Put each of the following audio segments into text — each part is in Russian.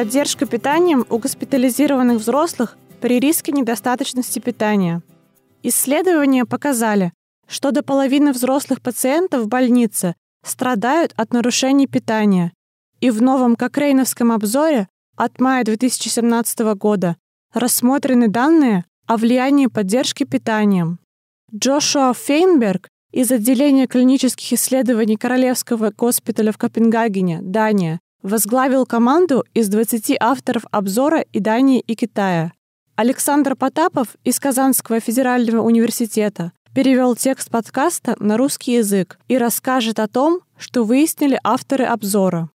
Поддержка питанием у госпитализированных взрослых при риске недостаточности питания. Исследования показали, что до половины взрослых пациентов в больнице страдают от нарушений питания. И в новом Кокрейновском обзоре от мая 2017 года рассмотрены данные о влиянии поддержки питанием. Джошуа Фейнберг из отделения клинических исследований Королевского госпиталя в Копенгагене, Дания, возглавил команду из 20 авторов обзора и Дании и Китая. Александр Потапов из Казанского федерального университета перевел текст подкаста на русский язык и расскажет о том, что выяснили авторы обзора.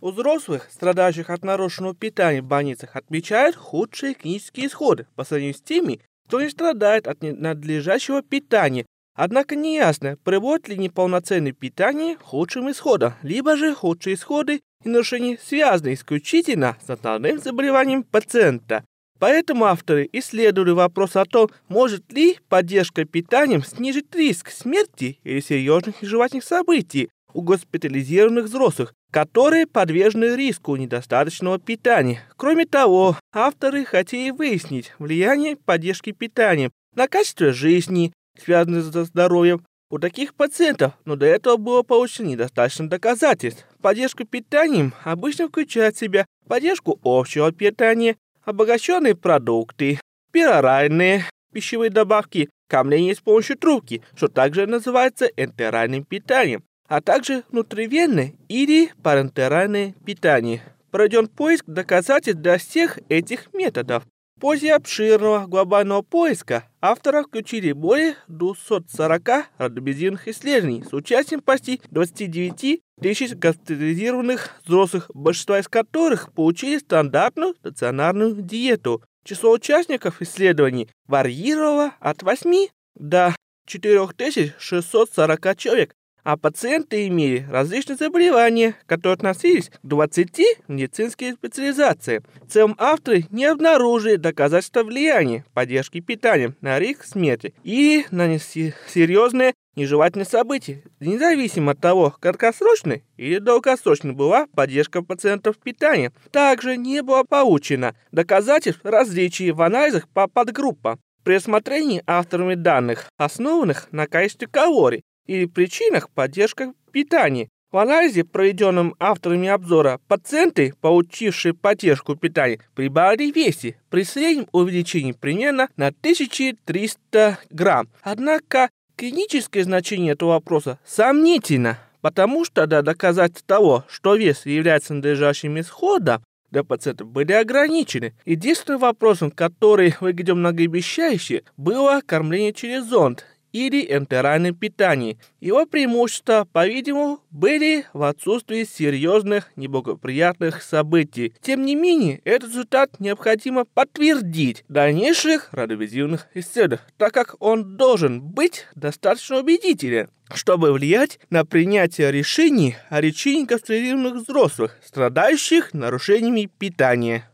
У взрослых, страдающих от нарушенного питания в больницах, отмечают худшие клинические исходы по сравнению с теми, кто не страдает от надлежащего питания. Однако неясно, приводит ли неполноценное питание к худшим исходам, либо же худшие исходы и нарушения связаны исключительно с основным заболеванием пациента. Поэтому авторы исследовали вопрос о том, может ли поддержка питанием снизить риск смерти или серьезных нежелательных событий у госпитализированных взрослых, которые подвержены риску недостаточного питания. Кроме того, авторы хотели выяснить влияние поддержки питанием на качество жизни, связанное со здоровьем у таких пациентов, но до этого было получено недостаточно доказательств. Поддержка питанием обычно включает в себя поддержку общего питания, обогащенные продукты, пероральные пищевые добавки, кормление с помощью трубки, что также называется энтеральным питанием, а также внутривенное или парентеральное питание. Проведен поиск доказательств для всех этих методов. После обширного глобального поиска авторы включили более 240 рандомизированных исследований с участием почти 29 тысяч госпитализированных взрослых, большинство из которых получили стандартную стационарную диету. Число участников исследований варьировало от 8 до 4640 человек, а пациенты имели различные заболевания, которые относились к 20 медицинским специализациям. В целом авторы не обнаружили доказательства влияния поддержки питанием на риск смерти или на серьезные нежелательные события, независимо от того, краткосрочной или долгосрочной была поддержка пациентов питанием. Также не было получено доказательств различий в анализах по подгруппам. При рассмотрении авторами данных, основанных на количестве калорий, или причинах поддержки питания. В анализе, проведенном авторами обзора, пациенты, получившие поддержку питания, прибавили весе при среднем увеличении примерно на 1300 грамм. Однако клиническое значение этого вопроса сомнительно, потому что до доказательств того, что вес является надлежащим исходом, для пациентов были ограничены. Единственным вопросом, который выглядел многообещающе, было кормление через зонд или энтеральном питании. Его преимущества, по-видимому, были в отсутствии серьезных неблагоприятных событий. Тем не менее, этот результат необходимо подтвердить в дальнейших радиовизионных исследованиях, так как он должен быть достаточно убедителен чтобы влиять на принятие решений о лечении кастрированных взрослых, страдающих нарушениями питания.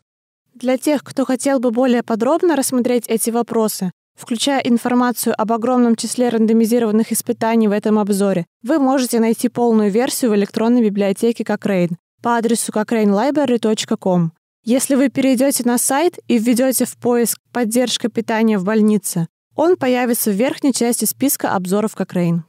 Для тех, кто хотел бы более подробно рассмотреть эти вопросы, Включая информацию об огромном числе рандомизированных испытаний в этом обзоре, вы можете найти полную версию в электронной библиотеке Cochrane по адресу cochranelibrary.com. Если вы перейдете на сайт и введете в поиск «Поддержка питания в больнице», он появится в верхней части списка обзоров Cochrane.